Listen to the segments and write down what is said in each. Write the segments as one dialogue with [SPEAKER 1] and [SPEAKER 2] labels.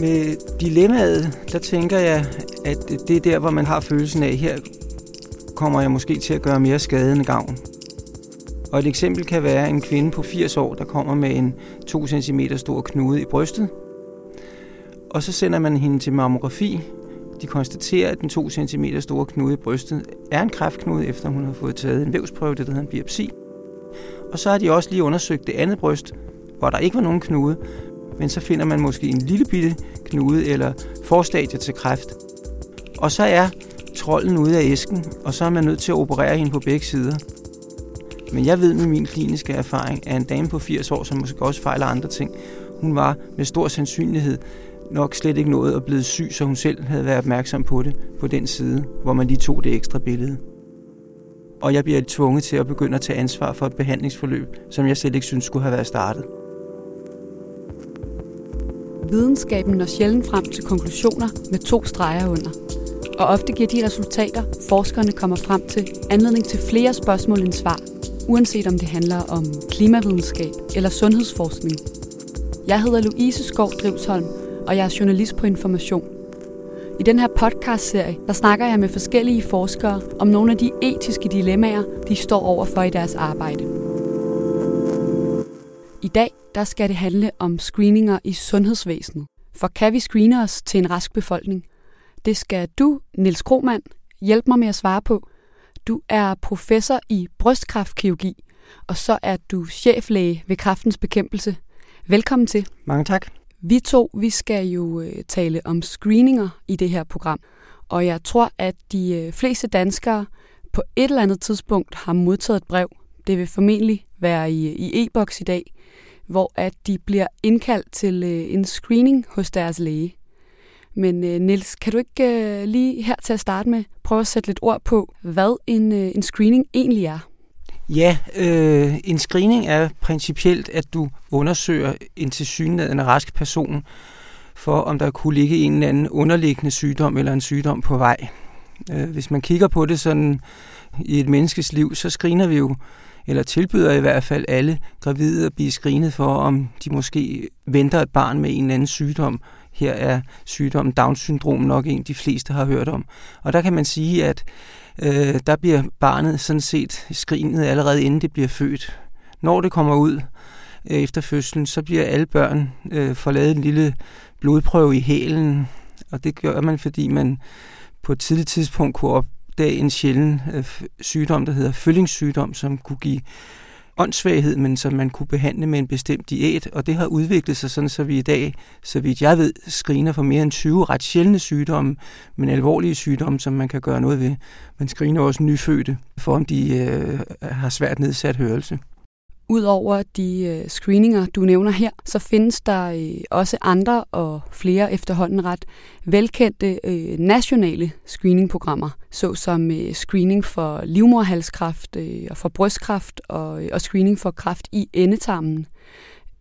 [SPEAKER 1] Med dilemmaet, der tænker jeg, at det er der, hvor man har følelsen af, her kommer jeg måske til at gøre mere skade end gavn. Og et eksempel kan være en kvinde på 80 år, der kommer med en 2 cm stor knude i brystet. Og så sender man hende til mammografi. De konstaterer, at den 2 cm store knude i brystet er en kræftknude, efter hun har fået taget en vævsprøve, det der hedder en biopsi. Og så har de også lige undersøgt det andet bryst, hvor der ikke var nogen knude, men så finder man måske en lille bitte knude eller forstadie til kræft. Og så er trolden ude af æsken, og så er man nødt til at operere hende på begge sider. Men jeg ved med min kliniske erfaring, at en dame på 80 år, som måske også fejler andre ting, hun var med stor sandsynlighed nok slet ikke nået at blive syg, så hun selv havde været opmærksom på det på den side, hvor man lige tog det ekstra billede. Og jeg bliver tvunget til at begynde at tage ansvar for et behandlingsforløb, som jeg selv ikke synes skulle have været startet.
[SPEAKER 2] Videnskaben når sjældent frem til konklusioner med to streger under. Og ofte giver de resultater, forskerne kommer frem til, anledning til flere spørgsmål end svar, uanset om det handler om klimavidenskab eller sundhedsforskning. Jeg hedder Louise Skov Drivsholm, og jeg er journalist på Information. I den her podcast-serie, der snakker jeg med forskellige forskere om nogle af de etiske dilemmaer, de står overfor i deres arbejde. I dag der skal det handle om screeninger i sundhedsvæsenet. For kan vi screene os til en rask befolkning? Det skal du, Niels Krohmann, hjælpe mig med at svare på. Du er professor i brystkræftkirurgi, og så er du cheflæge ved kraftens bekæmpelse. Velkommen til.
[SPEAKER 1] Mange tak.
[SPEAKER 2] Vi to, vi skal jo øh, tale om screeninger i det her program. Og jeg tror, at de øh, fleste danskere på et eller andet tidspunkt har modtaget et brev. Det vil formentlig være i, i e-boks i dag, hvor at de bliver indkaldt til øh, en screening hos deres læge. Men øh, kan du ikke øh, lige her til at starte med prøve at sætte lidt ord på, hvad en, øh, en screening egentlig er?
[SPEAKER 1] Ja, øh, en screening er principielt, at du undersøger en tilsyneladende rask person for, om der kunne ligge en eller anden underliggende sygdom eller en sygdom på vej. Øh, hvis man kigger på det sådan i et menneskes liv, så screener vi jo eller tilbyder i hvert fald alle gravide at blive screenet for, om de måske venter et barn med en eller anden sygdom. Her er sygdommen Down-syndrom nok en, de fleste har hørt om. Og der kan man sige, at øh, der bliver barnet sådan set screenet allerede inden det bliver født. Når det kommer ud øh, efter fødslen, så bliver alle børn øh, forladet en lille blodprøve i hælen, og det gør man, fordi man på et tidligt tidspunkt kunne op, opdage en sjælden øh, sygdom, der hedder følgingssygdom, som kunne give åndssvaghed, men som man kunne behandle med en bestemt diæt, og det har udviklet sig sådan, så vi i dag, så vidt jeg ved, screener for mere end 20 ret sjældne sygdomme, men alvorlige sygdomme, som man kan gøre noget ved. Man screener også nyfødte, for om de øh, har svært nedsat hørelse.
[SPEAKER 2] Udover de øh, screeninger, du nævner her, så findes der øh, også andre og flere efterhånden ret velkendte øh, nationale screeningprogrammer, såsom øh, screening for livmorhalskræft øh, og for brystkræft og, øh, og screening for kræft i endetarmen.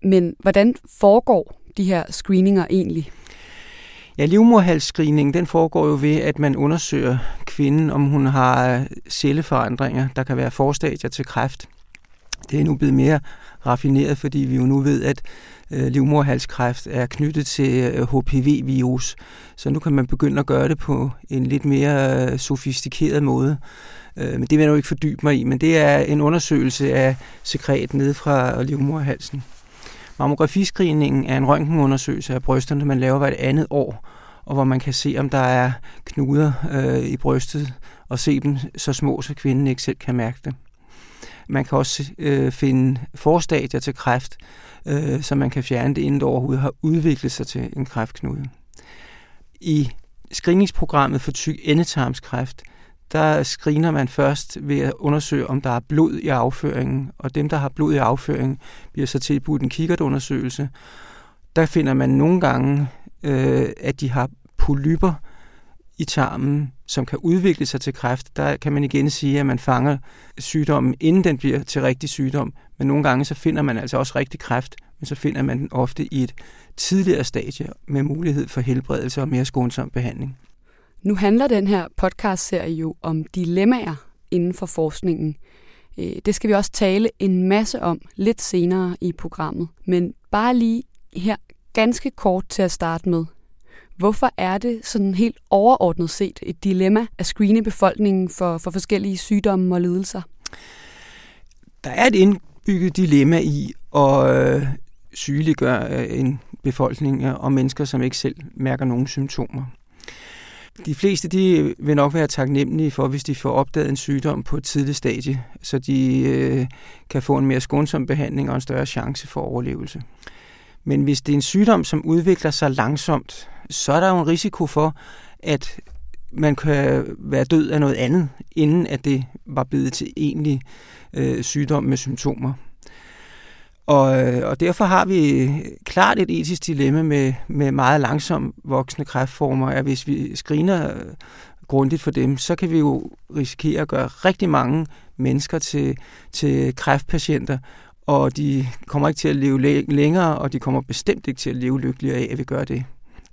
[SPEAKER 2] Men hvordan foregår de her screeninger egentlig?
[SPEAKER 1] Ja, livmorhalsscreening, den foregår jo ved, at man undersøger kvinden, om hun har øh, celleforandringer, der kan være forstadier til kræft. Det er nu blevet mere raffineret, fordi vi jo nu ved, at øh, livmorhalskræft er knyttet til øh, HPV-virus. Så nu kan man begynde at gøre det på en lidt mere øh, sofistikeret måde. Øh, men det vil jeg jo ikke fordybe mig i, men det er en undersøgelse af sekret nede fra livmorhalsen. Mammografiscreeningen er en røntgenundersøgelse af brysterne, man laver hvert andet år, og hvor man kan se, om der er knuder øh, i brystet, og se dem så små, så kvinden ikke selv kan mærke det. Man kan også øh, finde forstadier til kræft, øh, så man kan fjerne det, inden det overhovedet har udviklet sig til en kræftknude. I screeningsprogrammet for tyk endetarmskræft, der screener man først ved at undersøge, om der er blod i afføringen, og dem, der har blod i afføringen, bliver så tilbudt en kikkertundersøgelse. Der finder man nogle gange, øh, at de har polyper i tarmen, som kan udvikle sig til kræft, der kan man igen sige, at man fanger sygdommen, inden den bliver til rigtig sygdom. Men nogle gange så finder man altså også rigtig kræft, men så finder man den ofte i et tidligere stadie med mulighed for helbredelse og mere skånsom behandling.
[SPEAKER 2] Nu handler den her podcast-serie jo om dilemmaer inden for forskningen. Øh, det skal vi også tale en masse om lidt senere i programmet. Men bare lige her ganske kort til at starte med. Hvorfor er det sådan helt overordnet set et dilemma at screene befolkningen for, for forskellige sygdomme og lidelser?
[SPEAKER 1] Der er et indbygget dilemma i at øh, sygeliggøre øh, en befolkning øh, og mennesker, som ikke selv mærker nogen symptomer. De fleste de vil nok være taknemmelige for, hvis de får opdaget en sygdom på et tidligt stadie, så de øh, kan få en mere skånsom behandling og en større chance for overlevelse. Men hvis det er en sygdom, som udvikler sig langsomt, så er der jo en risiko for, at man kan være død af noget andet, inden at det var blevet til egentlig øh, sygdom med symptomer. Og, øh, og derfor har vi klart et etisk dilemma med, med meget langsomt voksende kræftformer, at hvis vi screener øh, grundigt for dem, så kan vi jo risikere at gøre rigtig mange mennesker til, til kræftpatienter, og de kommer ikke til at leve længere, og de kommer bestemt ikke til at leve lykkeligere af, at vi gør det.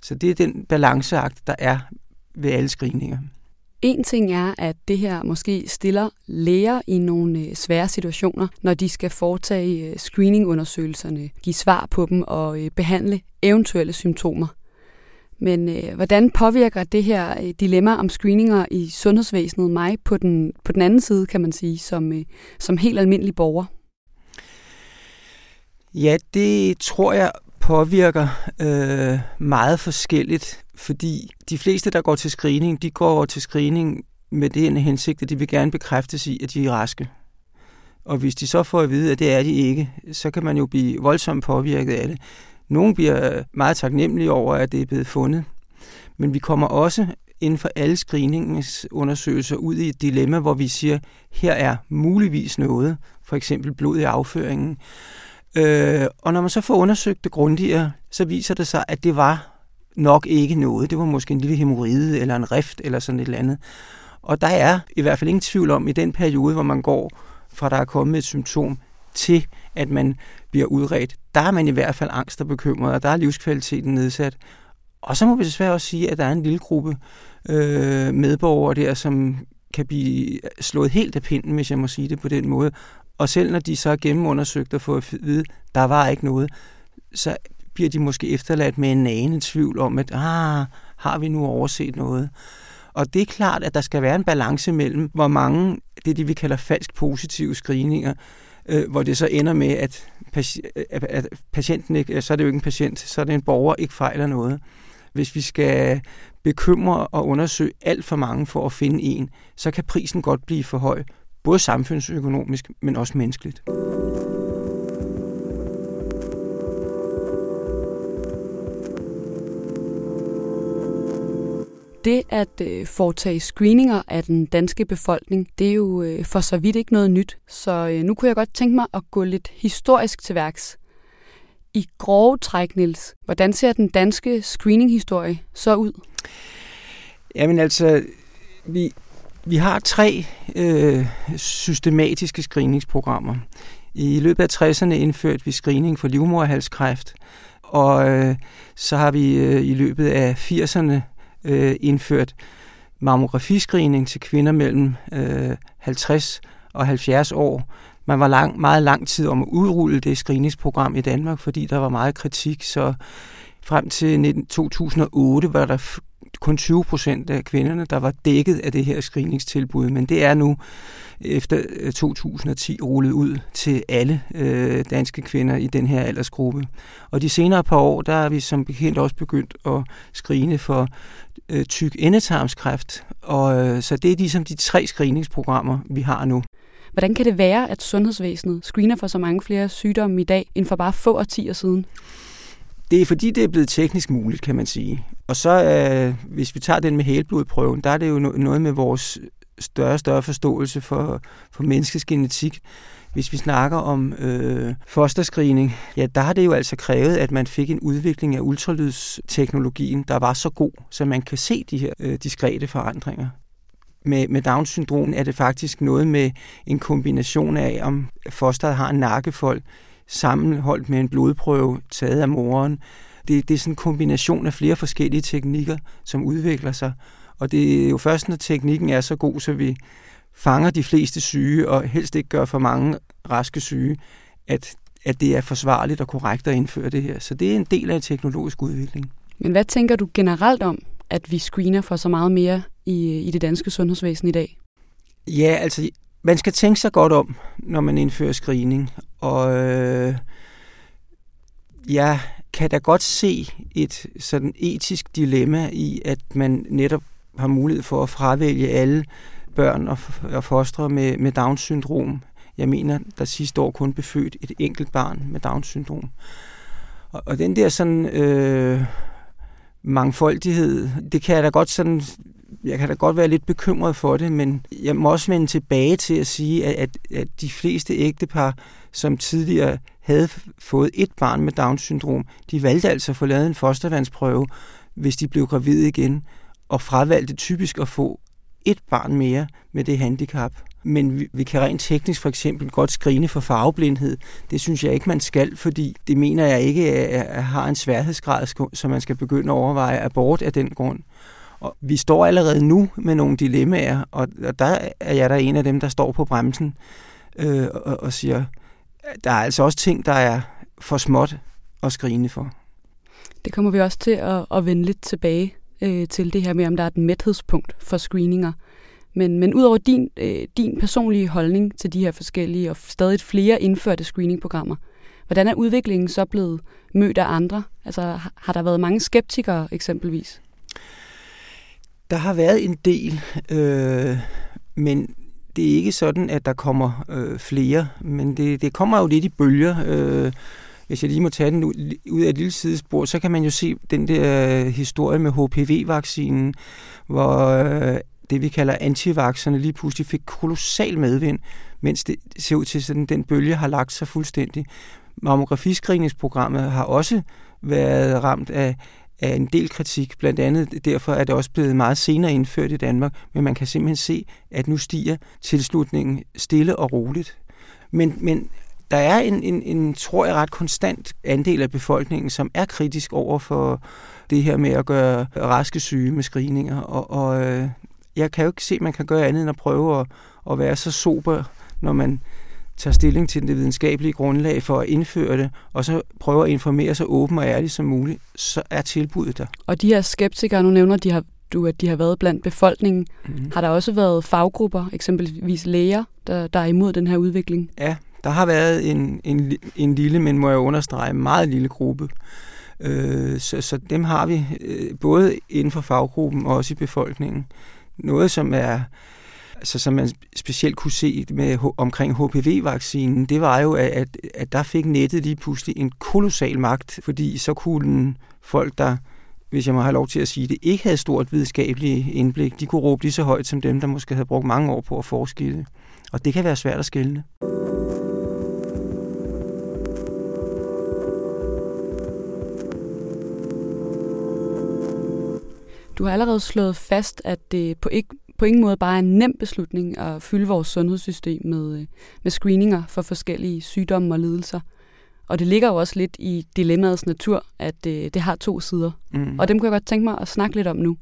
[SPEAKER 1] Så det er den balanceakt, der er ved alle screeninger.
[SPEAKER 2] En ting er, at det her måske stiller læger i nogle øh, svære situationer, når de skal foretage øh, screeningundersøgelserne, give svar på dem og øh, behandle eventuelle symptomer. Men øh, hvordan påvirker det her dilemma om screeninger i sundhedsvæsenet mig på den, på den anden side, kan man sige, som, øh, som helt almindelig borger?
[SPEAKER 1] Ja, det tror jeg påvirker øh, meget forskelligt, fordi de fleste, der går til screening, de går til screening med det hensigt, at de vil gerne bekræftes i, at de er raske. Og hvis de så får at vide, at det er de ikke, så kan man jo blive voldsomt påvirket af det. Nogle bliver meget taknemmelige over, at det er blevet fundet. Men vi kommer også inden for alle screeningsundersøgelser ud i et dilemma, hvor vi siger, her er muligvis noget, for eksempel blod i afføringen, Øh, og når man så får undersøgt det grundigere, så viser det sig, at det var nok ikke noget. Det var måske en lille hemorrhide eller en rift eller sådan et eller andet. Og der er i hvert fald ingen tvivl om, i den periode, hvor man går fra der er kommet et symptom til, at man bliver udredt, der er man i hvert fald angst og bekymret, og der er livskvaliteten nedsat. Og så må vi desværre også sige, at der er en lille gruppe øh, medborgere der, som kan blive slået helt af pinden, hvis jeg må sige det på den måde, og selv når de så er gennemundersøgt og får at vide, der var ikke noget, så bliver de måske efterladt med en nagende tvivl om, at ah, har vi nu overset noget? Og det er klart, at der skal være en balance mellem, hvor mange, det de vi kalder falsk positive screeninger, øh, hvor det så ender med, at, at patienten ikke, så er det jo ikke en patient, så er det en borger, ikke fejler noget. Hvis vi skal bekymre og undersøge alt for mange for at finde en, så kan prisen godt blive for høj, både samfundsøkonomisk, men også menneskeligt.
[SPEAKER 2] Det at øh, foretage screeninger af den danske befolkning, det er jo øh, for så vidt ikke noget nyt. Så øh, nu kunne jeg godt tænke mig at gå lidt historisk til værks. I grove træk, Niels, hvordan ser den danske screeninghistorie så ud?
[SPEAKER 1] Jamen altså, vi, vi har tre øh, systematiske screeningsprogrammer. I løbet af 60'erne indførte vi screening for livmoderhalskræft, og øh, så har vi øh, i løbet af 80'erne øh, indført mammografiscreening til kvinder mellem øh, 50 og 70 år. Man var lang, meget lang tid om at udrulle det screeningsprogram i Danmark, fordi der var meget kritik, så frem til 2008 var der kun 20 procent af kvinderne, der var dækket af det her screeningstilbud, men det er nu efter øh, 2010 rullet ud til alle øh, danske kvinder i den her aldersgruppe. Og de senere par år, der er vi som bekendt også begyndt at screene for øh, tyk endetarmskræft, og øh, så det er ligesom de tre screeningsprogrammer, vi har nu.
[SPEAKER 2] Hvordan kan det være, at sundhedsvæsenet screener for så mange flere sygdomme i dag, end for bare få årtier siden?
[SPEAKER 1] Det er fordi, det er blevet teknisk muligt, kan man sige. Og så, øh, hvis vi tager den med hælblodprøven, der er det jo noget med vores større og større forståelse for, for menneskets genetik. Hvis vi snakker om øh, fosterscreening, ja, der har det jo altså krævet, at man fik en udvikling af ultralydsteknologien, der var så god, så man kan se de her øh, diskrete forandringer. Med, med Down-syndrom er det faktisk noget med en kombination af, om fosteret har en nakkefold, sammenholdt med en blodprøve taget af moren. Det, det er sådan en kombination af flere forskellige teknikker, som udvikler sig. Og det er jo først, når teknikken er så god, så vi fanger de fleste syge, og helst ikke gør for mange raske syge, at, at det er forsvarligt og korrekt at indføre det her. Så det er en del af en teknologisk udvikling.
[SPEAKER 2] Men hvad tænker du generelt om, at vi screener for så meget mere i, i det danske sundhedsvæsen i dag?
[SPEAKER 1] Ja, altså man skal tænke sig godt om, når man indfører screening. Og øh, jeg kan da godt se et sådan etisk dilemma i, at man netop har mulighed for at fravælge alle børn og, og fostre med, med Down-syndrom. Jeg mener, der sidste år kun blev født et enkelt barn med Down-syndrom. Og, og den der sådan øh, mangfoldighed, det kan jeg da godt sådan jeg kan da godt være lidt bekymret for det, men jeg må også vende tilbage til at sige, at, at, at de fleste ægtepar, som tidligere havde fået et barn med Down-syndrom, de valgte altså at få lavet en fostervandsprøve, hvis de blev gravide igen, og fravalgte typisk at få et barn mere med det handicap. Men vi, vi kan rent teknisk for eksempel godt skrine for farveblindhed. Det synes jeg ikke, man skal, fordi det mener jeg ikke at, er, har en sværhedsgrad, så man skal begynde at overveje abort af den grund. Og vi står allerede nu med nogle dilemmaer, og der er jeg der en af dem, der står på bremsen øh, og, og siger, der er altså også ting, der er for småt at skrine for.
[SPEAKER 2] Det kommer vi også til at, at vende lidt tilbage øh, til det her med, om der er et mæthedspunkt for screeninger. Men, men udover din, øh, din personlige holdning til de her forskellige og stadig flere indførte screeningprogrammer, hvordan er udviklingen så blevet mødt af andre? Altså har der været mange skeptikere eksempelvis?
[SPEAKER 1] Der har været en del, øh, men det er ikke sådan, at der kommer øh, flere, men det, det kommer jo lidt i bølger. Øh, hvis jeg lige må tage den ud af et lille sidespor, så kan man jo se den der øh, historie med HPV-vaccinen, hvor øh, det vi kalder antivakserne, lige pludselig fik kolossal medvind, mens det ser ud til, at den bølge har lagt sig fuldstændig. Mammografiscreeningsprogrammet har også været ramt af, af en del kritik. Blandt andet derfor er det også blevet meget senere indført i Danmark, men man kan simpelthen se, at nu stiger tilslutningen stille og roligt. Men, men der er en, en, en, tror jeg, ret konstant andel af befolkningen, som er kritisk over for det her med at gøre raske syge med screeninger. Og, og øh, jeg kan jo ikke se, at man kan gøre andet end at prøve at, at være så sober, når man tager stilling til det videnskabelige grundlag for at indføre det, og så prøver at informere sig åben og ærligt som muligt, så er tilbuddet der.
[SPEAKER 2] Og de her skeptikere, nu nævner de har, du, at de har været blandt befolkningen. Mm-hmm. Har der også været faggrupper, eksempelvis læger, der, der er imod den her udvikling?
[SPEAKER 1] Ja, der har været en, en, en lille, men må jeg understrege, meget lille gruppe. Øh, så, så dem har vi øh, både inden for faggruppen og også i befolkningen. Noget, som er altså, som man specielt kunne se med omkring HPV-vaccinen, det var jo, at, at der fik nettet lige pludselig en kolossal magt, fordi så kunne folk, der hvis jeg må have lov til at sige det, ikke havde stort videnskabeligt indblik, de kunne råbe lige så højt som dem, der måske havde brugt mange år på at forske det. Og det kan være svært at skælne.
[SPEAKER 2] Du har allerede slået fast, at det på, ikke, på ingen måde bare en nem beslutning at fylde vores sundhedssystem med, øh, med screeninger for forskellige sygdomme og lidelser. Og det ligger jo også lidt i dilemmaets natur, at det, øh, det har to sider. Mm. Og dem kunne jeg godt tænke mig at snakke lidt om nu.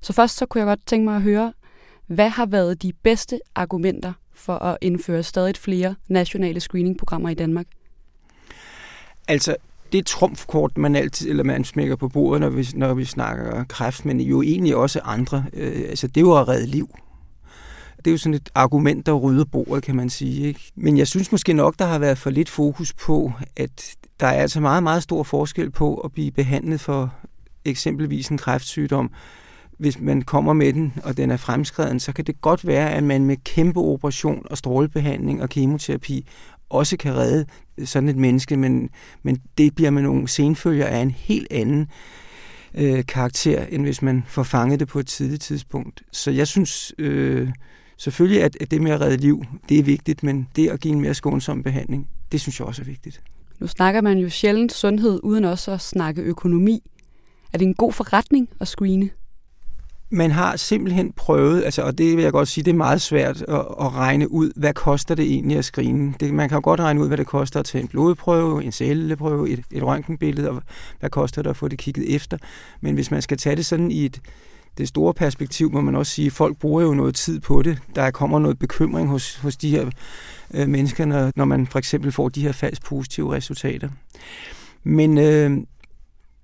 [SPEAKER 2] Så først så kunne jeg godt tænke mig at høre, hvad har været de bedste argumenter for at indføre stadig flere nationale screeningprogrammer i Danmark?
[SPEAKER 1] Altså, det trumfkort, man altid eller man smækker på bordet, når vi, når vi snakker kræft, men jo egentlig også andre. Øh, altså, det er jo at redde liv. Det er jo sådan et argument, der rydder bordet, kan man sige. Ikke? Men jeg synes måske nok, der har været for lidt fokus på, at der er altså meget, meget stor forskel på at blive behandlet for eksempelvis en kræftsygdom. Hvis man kommer med den, og den er fremskreden, så kan det godt være, at man med kæmpe operation og strålebehandling og kemoterapi også kan redde øh, sådan et menneske, men, men det bliver med nogle senfølger af en helt anden øh, karakter, end hvis man får fanget det på et tidligt tidspunkt. Så jeg synes øh, selvfølgelig, at, at det med at redde liv, det er vigtigt, men det at give en mere skånsom behandling, det synes jeg også er vigtigt.
[SPEAKER 2] Nu snakker man jo sjældent sundhed, uden også at snakke økonomi. Er det en god forretning at screene?
[SPEAKER 1] Man har simpelthen prøvet, altså, og det vil jeg godt sige, det er meget svært at, at regne ud, hvad koster det egentlig at screene. Det, man kan jo godt regne ud, hvad det koster at tage en blodprøve, en celleprøve, et, et røntgenbillede, og hvad koster det at få det kigget efter. Men hvis man skal tage det sådan i et, det store perspektiv, må man også sige, at folk bruger jo noget tid på det. Der kommer noget bekymring hos, hos de her øh, mennesker, når, når man for eksempel får de her falsk positive resultater. Men øh,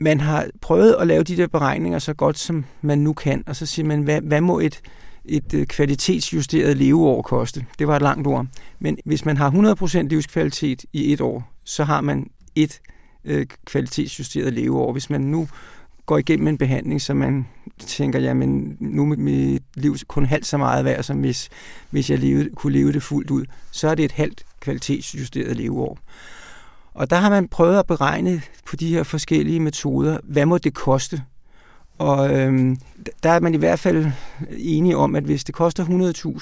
[SPEAKER 1] man har prøvet at lave de der beregninger så godt, som man nu kan, og så siger man, hvad, hvad må et, et øh, kvalitetsjusteret leveår koste? Det var et langt ord. Men hvis man har 100% livskvalitet i et år, så har man et øh, kvalitetsjusteret leveår. Hvis man nu går igennem en behandling, så man tænker, jamen nu er mit liv kun halvt så meget værd, som hvis, hvis jeg levede, kunne leve det fuldt ud, så er det et halvt kvalitetsjusteret leveår. Og der har man prøvet at beregne på de her forskellige metoder, hvad må det koste? Og øhm, der er man i hvert fald enige om, at hvis det koster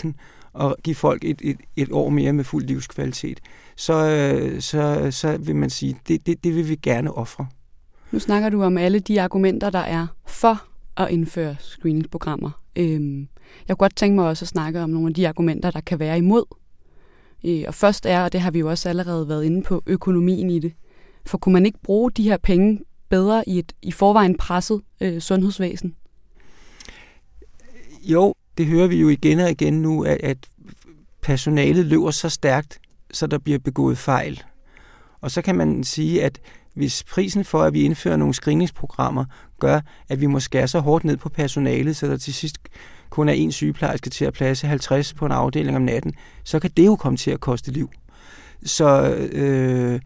[SPEAKER 1] 100.000 at give folk et, et, et år mere med fuld livskvalitet, så, øh, så, så vil man sige, det, det, det vil vi gerne ofre.
[SPEAKER 2] Nu snakker du om alle de argumenter, der er for at indføre screeningsprogrammer. Øhm, jeg kunne godt tænke mig også at snakke om nogle af de argumenter, der kan være imod. Øh, og først er, og det har vi jo også allerede været inde på, økonomien i det. For kunne man ikke bruge de her penge bedre i et i forvejen presset øh, sundhedsvæsen?
[SPEAKER 1] Jo, det hører vi jo igen og igen nu, at, at personalet løber så stærkt, så der bliver begået fejl. Og så kan man sige, at hvis prisen for, at vi indfører nogle screeningsprogrammer, gør, at vi må skære så hårdt ned på personalet, så der til sidst kun er en sygeplejerske til at plads 50 på en afdeling om natten, så kan det jo komme til at koste liv. Så øh,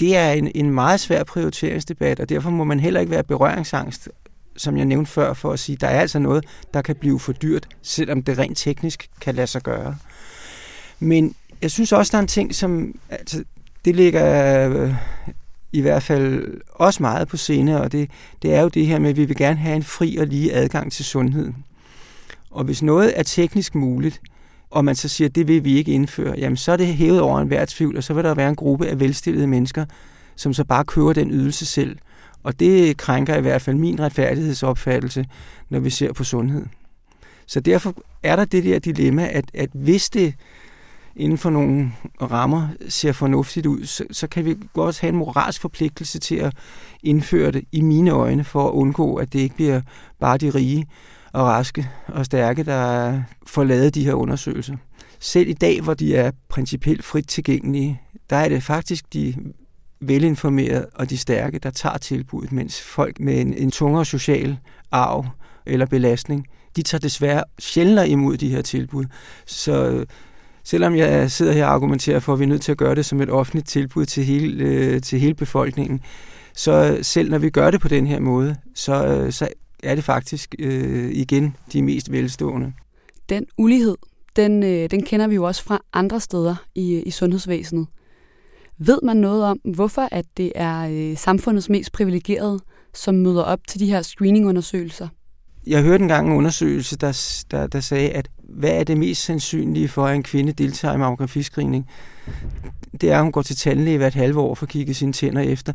[SPEAKER 1] det er en, en meget svær prioriteringsdebat, og derfor må man heller ikke være berøringsangst, som jeg nævnte før, for at sige, der er altså noget, der kan blive for dyrt, selvom det rent teknisk kan lade sig gøre. Men jeg synes også, der er en ting, som altså, det ligger øh, i hvert fald også meget på scene, og det, det er jo det her med, at vi vil gerne have en fri og lige adgang til sundheden. Og hvis noget er teknisk muligt, og man så siger, at det vil vi ikke indføre, jamen så er det hævet over en tvivl, og så vil der være en gruppe af velstillede mennesker, som så bare kører den ydelse selv. Og det krænker i hvert fald min retfærdighedsopfattelse, når vi ser på sundhed. Så derfor er der det der dilemma, at, at hvis det inden for nogle rammer ser fornuftigt ud, så, så kan vi godt have en moralsk forpligtelse til at indføre det i mine øjne, for at undgå, at det ikke bliver bare de rige og raske og stærke, der får lavet de her undersøgelser. Selv i dag, hvor de er principielt frit tilgængelige, der er det faktisk de velinformerede og de stærke, der tager tilbuddet, mens folk med en, en tungere social arv eller belastning, de tager desværre sjældnere imod de her tilbud. Så selvom jeg sidder her og argumenterer for, at vi er nødt til at gøre det som et offentligt tilbud til hele, øh, til hele befolkningen, så selv når vi gør det på den her måde, så, øh, så er det faktisk øh, igen de mest velstående.
[SPEAKER 2] Den ulighed, den, øh, den kender vi jo også fra andre steder i, i sundhedsvæsenet. Ved man noget om, hvorfor at det er øh, samfundets mest privilegerede, som møder op til de her screeningundersøgelser?
[SPEAKER 1] Jeg hørte engang en undersøgelse, der, der, der sagde, at hvad er det mest sandsynlige for, at en kvinde deltager i mammografiscreening? Det er, at hun går til tandlæge hvert halve år for at kigge sine tænder efter.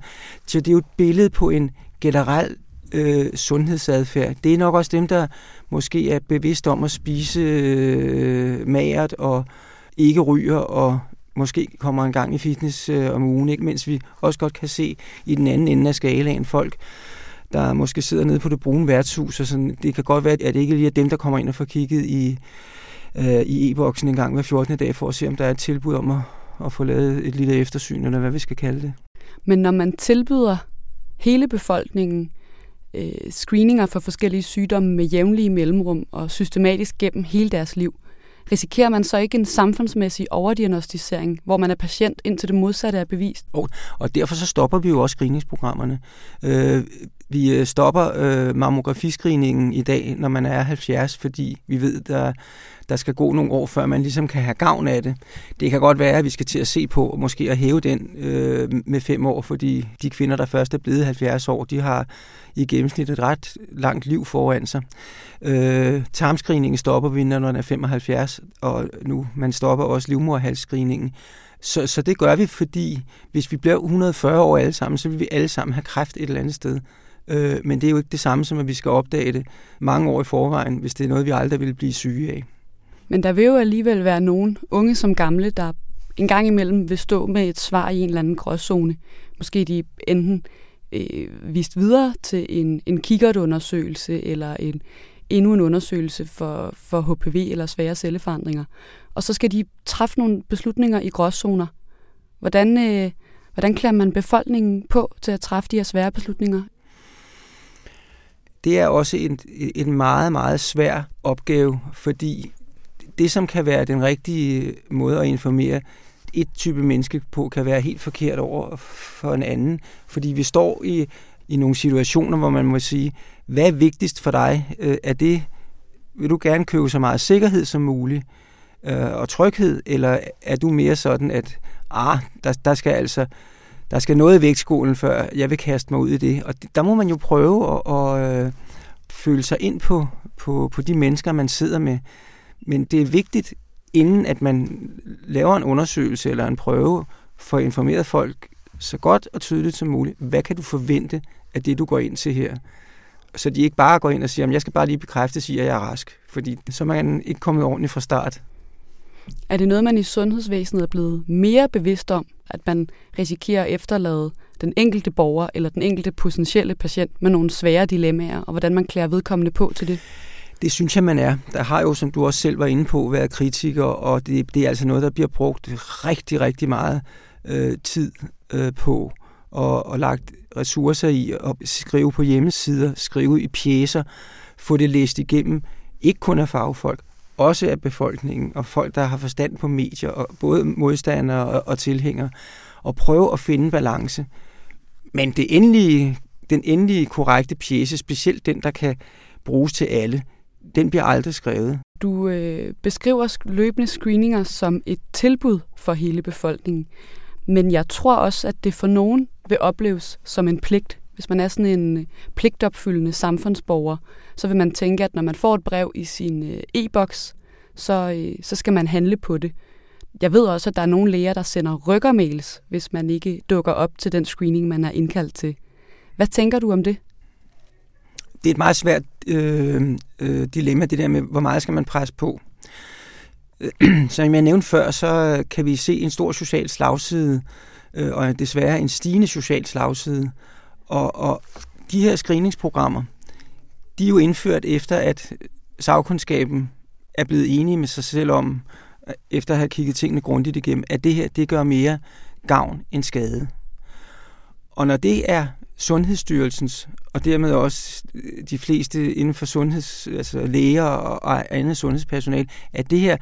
[SPEAKER 1] Så det er jo et billede på en generel øh, sundhedsadfærd. Det er nok også dem, der måske er bevidst om at spise øh, magert og ikke ryger og måske kommer en gang i fitness øh, om ugen, ikke? mens vi også godt kan se i den anden ende af skalaen folk, der måske sidder nede på det brune værtshus, og sådan, det kan godt være, at det ikke lige er dem, der kommer ind og får kigget i, øh, i e-boksen en gang hver 14. dag, for at se, om der er et tilbud om at, at få lavet et lille eftersyn, eller hvad vi skal kalde det.
[SPEAKER 2] Men når man tilbyder hele befolkningen øh, screeninger for forskellige sygdomme med jævnlige mellemrum og systematisk gennem hele deres liv, risikerer man så ikke en samfundsmæssig overdiagnostisering, hvor man er patient indtil det modsatte er bevist?
[SPEAKER 1] Og, og derfor så stopper vi jo også screeningsprogrammerne. Øh, vi øh, stopper øh, mammografiscreeningen i dag, når man er 70, fordi vi ved, der der skal gå nogle år, før man ligesom kan have gavn af det. Det kan godt være, at vi skal til at se på, måske at hæve den øh, med fem år, fordi de kvinder, der først er blevet 70 år, de har i gennemsnit et ret langt liv foran sig. Øh, tarmscreeningen stopper vi, når man er 75, og nu man stopper også livmorhalsscreeningen. Så, så det gør vi, fordi hvis vi bliver 140 år alle sammen, så vil vi alle sammen have kræft et eller andet sted. Øh, men det er jo ikke det samme som, at vi skal opdage det mange år i forvejen, hvis det er noget, vi aldrig vil blive syge af.
[SPEAKER 2] Men der vil jo alligevel være nogen, unge som gamle, der en gang imellem vil stå med et svar i en eller anden gråzone. Måske de enten øh, vist videre til en, en kikkertundersøgelse eller en, endnu en undersøgelse for, for HPV eller svære celleforandringer. Og så skal de træffe nogle beslutninger i gråzoner. Hvordan, øh, hvordan klæder man befolkningen på til at træffe de her svære beslutninger?
[SPEAKER 1] Det er også en, en meget, meget svær opgave, fordi det, som kan være den rigtige måde at informere et type menneske på, kan være helt forkert over for en anden. Fordi vi står i, i nogle situationer, hvor man må sige, hvad er vigtigst for dig? Øh, er det, vil du gerne købe så meget sikkerhed som muligt øh, og tryghed, eller er du mere sådan, at ah, der, der skal altså der skal noget i vægtskolen, før jeg vil kaste mig ud i det. Og der må man jo prøve at, at, at føle sig ind på, på, på de mennesker, man sidder med. Men det er vigtigt, inden at man laver en undersøgelse eller en prøve, for at informere folk så godt og tydeligt som muligt, hvad kan du forvente af det, du går ind til her? Så de ikke bare går ind og siger, at jeg skal bare lige bekræfte, at jeg er rask. Fordi så er man ikke kommet ordentligt fra start.
[SPEAKER 2] Er det noget, man i sundhedsvæsenet er blevet mere bevidst om, at man risikerer at efterlade den enkelte borger eller den enkelte potentielle patient med nogle svære dilemmaer, og hvordan man klæder vedkommende på til det?
[SPEAKER 1] Det synes jeg, man er. Der har jo, som du også selv var inde på, været kritikere, og det, det er altså noget, der bliver brugt rigtig, rigtig meget øh, tid øh, på, og, og lagt ressourcer i at skrive på hjemmesider, skrive i pjæser, få det læst igennem, ikke kun af fagfolk, også af befolkningen og folk, der har forstand på medier, og både modstandere og, og tilhængere, og prøve at finde balance. Men det endelige, den endelige korrekte pjæse, specielt den, der kan bruges til alle, den bliver aldrig skrevet.
[SPEAKER 2] Du øh, beskriver løbende screeninger som et tilbud for hele befolkningen. Men jeg tror også, at det for nogen vil opleves som en pligt. Hvis man er sådan en øh, pligtopfyldende samfundsborger, så vil man tænke, at når man får et brev i sin øh, e-boks, så, øh, så skal man handle på det. Jeg ved også, at der er nogle læger, der sender rykkermails, hvis man ikke dukker op til den screening, man er indkaldt til. Hvad tænker du om det?
[SPEAKER 1] Det er et meget svært øh, øh, dilemma, det der med, hvor meget skal man presse på. Som jeg nævnte før, så kan vi se en stor social slagside, øh, og desværre en stigende social slagside. Og, og de her screeningsprogrammer, de er jo indført efter, at sagkundskaben er blevet enige med sig selv om, efter at have kigget tingene grundigt igennem, at det her det gør mere gavn end skade. Og når det er Sundhedsstyrelsens, og dermed også øh, de fleste inden for sundheds, altså læger og andet sundhedspersonale, at det her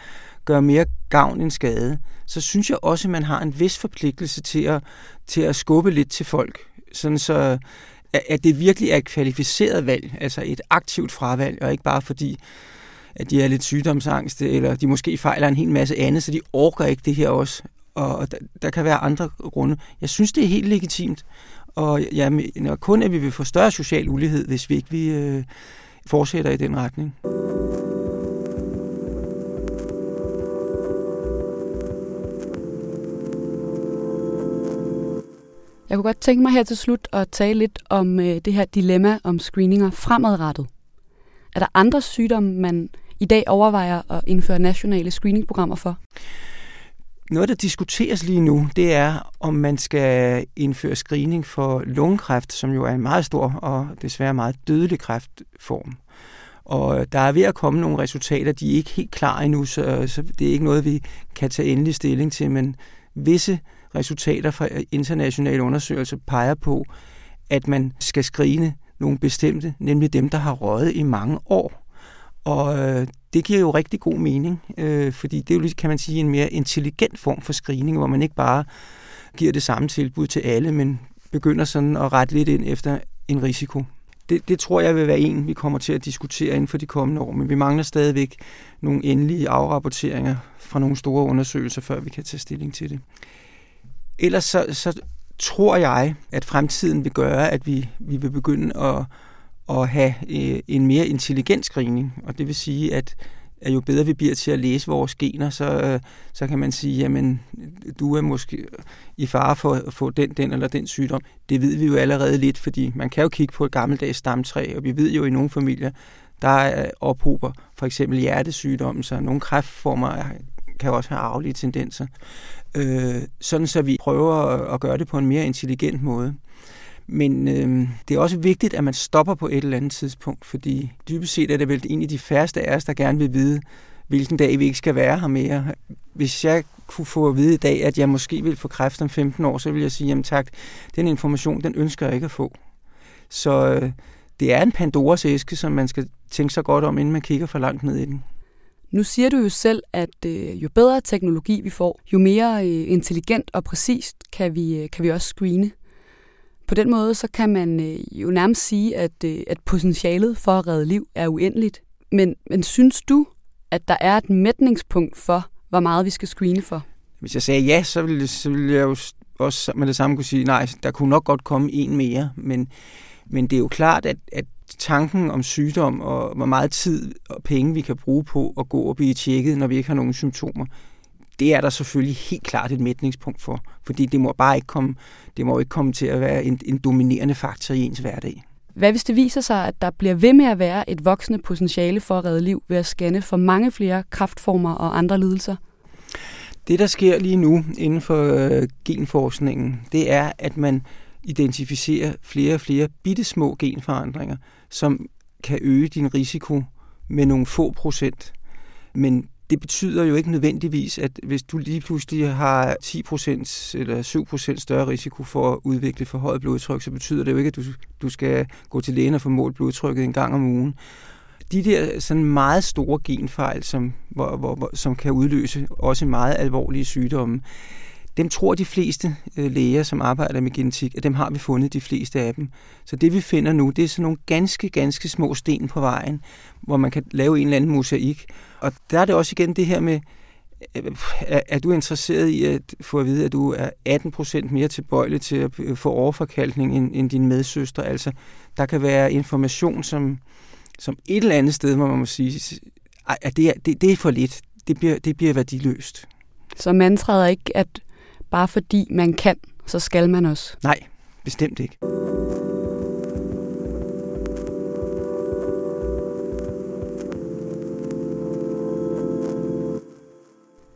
[SPEAKER 1] gør mere gavn end skade, så synes jeg også, at man har en vis forpligtelse til at, til at skubbe lidt til folk, sådan så at det virkelig er et kvalificeret valg, altså et aktivt fravalg, og ikke bare fordi, at de er lidt sygdomsangste, eller de måske fejler en hel masse andet, så de orker ikke det her også. Og der, der kan være andre grunde. Jeg synes, det er helt legitimt. Og jeg mener kun, at vi vil få større social ulighed, hvis vi ikke vi, øh, fortsætter i den retning.
[SPEAKER 2] Jeg kunne godt tænke mig her til slut at tale lidt om øh, det her dilemma om screeninger fremadrettet. Er der andre sygdomme, man i dag overvejer at indføre nationale screeningprogrammer for?
[SPEAKER 1] Noget, der diskuteres lige nu, det er, om man skal indføre screening for lungekræft, som jo er en meget stor og desværre meget dødelig kræftform. Og der er ved at komme nogle resultater, de er ikke helt klar endnu, så, så det er ikke noget, vi kan tage endelig stilling til, men visse resultater fra internationale undersøgelser peger på, at man skal skrine nogle bestemte, nemlig dem, der har røget i mange år. Og øh, det giver jo rigtig god mening, øh, fordi det er jo, kan man sige, en mere intelligent form for screening, hvor man ikke bare giver det samme tilbud til alle, men begynder sådan at rette lidt ind efter en risiko. Det, det tror jeg vil være en, vi kommer til at diskutere inden for de kommende år, men vi mangler stadigvæk nogle endelige afrapporteringer fra nogle store undersøgelser, før vi kan tage stilling til det. Ellers så, så tror jeg, at fremtiden vil gøre, at vi, vi vil begynde at, at have øh, en mere intelligent screening. Og det vil sige, at, at jo bedre vi bliver til at læse vores gener, så, øh, så kan man sige, jamen, du er måske i fare for at få den, den eller den sygdom. Det ved vi jo allerede lidt, fordi man kan jo kigge på et gammeldags stamtræ, og vi ved jo i nogle familier, der ophober for eksempel hjertesygdomme, så nogle kræftformer kan også have arvelige tendenser øh, sådan så vi prøver at gøre det på en mere intelligent måde. Men øh, det er også vigtigt, at man stopper på et eller andet tidspunkt, fordi dybest set er det vel en af de færreste af os, der gerne vil vide, hvilken dag vi ikke skal være her mere. Hvis jeg kunne få at vide i dag, at jeg måske vil få kræft om 15 år, så vil jeg sige, jamen tak, den information, den ønsker jeg ikke at få. Så, øh, det er en Pandoras æske, som man skal tænke sig godt om, inden man kigger for langt ned i den.
[SPEAKER 2] Nu siger du jo selv, at øh, jo bedre teknologi vi får, jo mere øh, intelligent og præcist kan vi, øh, kan vi også screene. På den måde så kan man øh, jo nærmest sige, at, øh, at potentialet for at redde liv er uendeligt. Men, men synes du, at der er et mætningspunkt for, hvor meget vi skal screene for?
[SPEAKER 1] Hvis jeg sagde ja, så ville, så ville jeg jo også med det samme kunne sige, nej, der kunne nok godt komme en mere, men, men det er jo klart, at, at tanken om sygdom og hvor meget tid og penge vi kan bruge på at gå og blive tjekket, når vi ikke har nogen symptomer, det er der selvfølgelig helt klart et mætningspunkt for, fordi det må bare ikke komme, det må ikke komme til at være en, en dominerende faktor i ens hverdag.
[SPEAKER 2] Hvad hvis det viser sig, at der bliver ved med at være et voksende potentiale for at redde liv ved at scanne for mange flere kraftformer og andre lidelser?
[SPEAKER 1] Det, der sker lige nu inden for øh, genforskningen, det er, at man identificere flere og flere bittesmå genforandringer, som kan øge din risiko med nogle få procent. Men det betyder jo ikke nødvendigvis, at hvis du lige pludselig har 10% eller 7% større risiko for at udvikle forhøjet blodtryk, så betyder det jo ikke, at du, du skal gå til lægen og få målt blodtrykket en gang om ugen. De der sådan meget store genfejl, som, hvor, hvor, som kan udløse også meget alvorlige sygdomme, dem tror de fleste øh, læger, som arbejder med genetik, at dem har vi fundet de fleste af dem. Så det vi finder nu, det er sådan nogle ganske, ganske små sten på vejen, hvor man kan lave en eller anden mosaik. Og der er det også igen det her med, øh, er du interesseret i at få at vide, at du er 18% mere tilbøjelig til at øh, få overforkalkning end, end din medsøster? Altså, der kan være information, som, som et eller andet sted, hvor man må sige, at det er, det, det er for lidt. Det bliver, det bliver værdiløst.
[SPEAKER 2] Så man træder ikke, at bare fordi man kan, så skal man også?
[SPEAKER 1] Nej, bestemt ikke.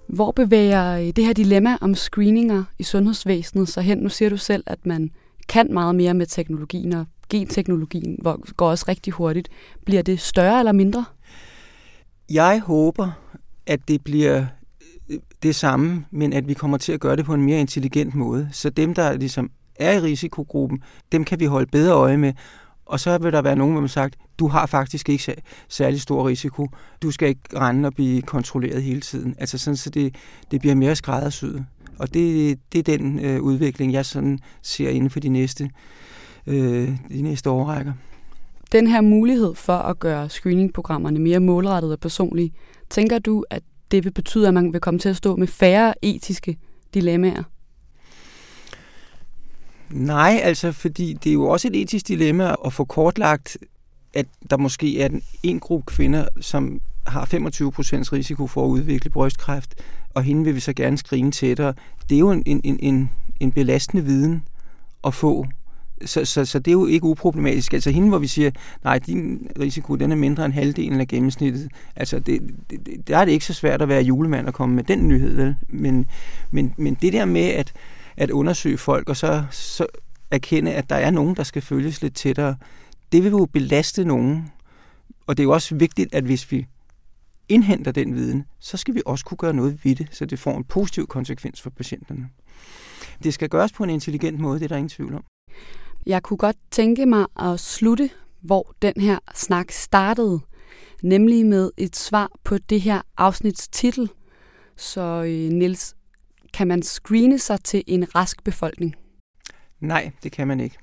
[SPEAKER 2] Hvor bevæger det her dilemma om screeninger i sundhedsvæsenet så hen? Nu siger du selv, at man kan meget mere med teknologien, og genteknologien går også rigtig hurtigt. Bliver det større eller mindre?
[SPEAKER 1] Jeg håber, at det bliver det samme, men at vi kommer til at gøre det på en mere intelligent måde. Så dem, der ligesom er i risikogruppen, dem kan vi holde bedre øje med. Og så vil der være nogen, der har sagt, du har faktisk ikke særlig stor risiko. Du skal ikke rende og blive kontrolleret hele tiden. Altså sådan, så det, det bliver mere skræddersyet. Og det, det er den øh, udvikling, jeg sådan ser inden for de næste, øh, de næste årrækker.
[SPEAKER 2] Den her mulighed for at gøre screeningprogrammerne mere målrettede og personlige, tænker du, at det vil betyde, at man vil komme til at stå med færre etiske dilemmaer?
[SPEAKER 1] Nej, altså fordi det er jo også et etisk dilemma at få kortlagt, at der måske er en gruppe kvinder, som har 25% risiko for at udvikle brystkræft, og hende vil vi så gerne skrine tættere. Det er jo en, en, en, en belastende viden at få så, så, så det er jo ikke uproblematisk. Altså hende, hvor vi siger, nej, din risiko den er mindre end halvdelen af gennemsnittet. Altså det, det, der er det ikke så svært at være julemand og komme med den nyhed, vel? Men, men, men det der med at, at undersøge folk, og så, så erkende, at der er nogen, der skal følges lidt tættere, det vil jo belaste nogen. Og det er jo også vigtigt, at hvis vi indhenter den viden, så skal vi også kunne gøre noget ved det, så det får en positiv konsekvens for patienterne. Det skal gøres på en intelligent måde, det er der ingen tvivl om.
[SPEAKER 2] Jeg kunne godt tænke mig at slutte, hvor den her snak startede, nemlig med et svar på det her afsnits titel. Så øh, Nils, kan man screene sig til en rask befolkning?
[SPEAKER 1] Nej, det kan man ikke.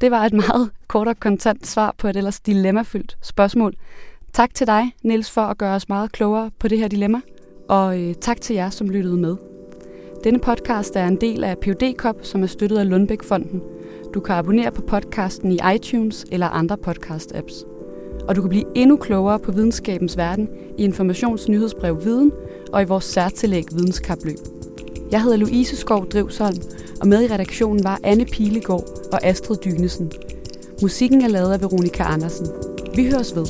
[SPEAKER 2] Det var et meget kort og kontant svar på et ellers dilemmafyldt spørgsmål. Tak til dig, Niels, for at gøre os meget klogere på det her dilemma. Og øh, tak til jer, som lyttede med. Denne podcast er en del af PUD Cop, som er støttet af Lundbæk-fonden – du kan abonnere på podcasten i iTunes eller andre podcast-apps. Og du kan blive endnu klogere på videnskabens verden i Informationsnyhedsbrev Viden og i vores særtillæg Videnskabløb. Jeg hedder Louise Skov Drivsholm, og med i redaktionen var Anne Pilegaard og Astrid Dynesen. Musikken er lavet af Veronika Andersen. Vi høres ved.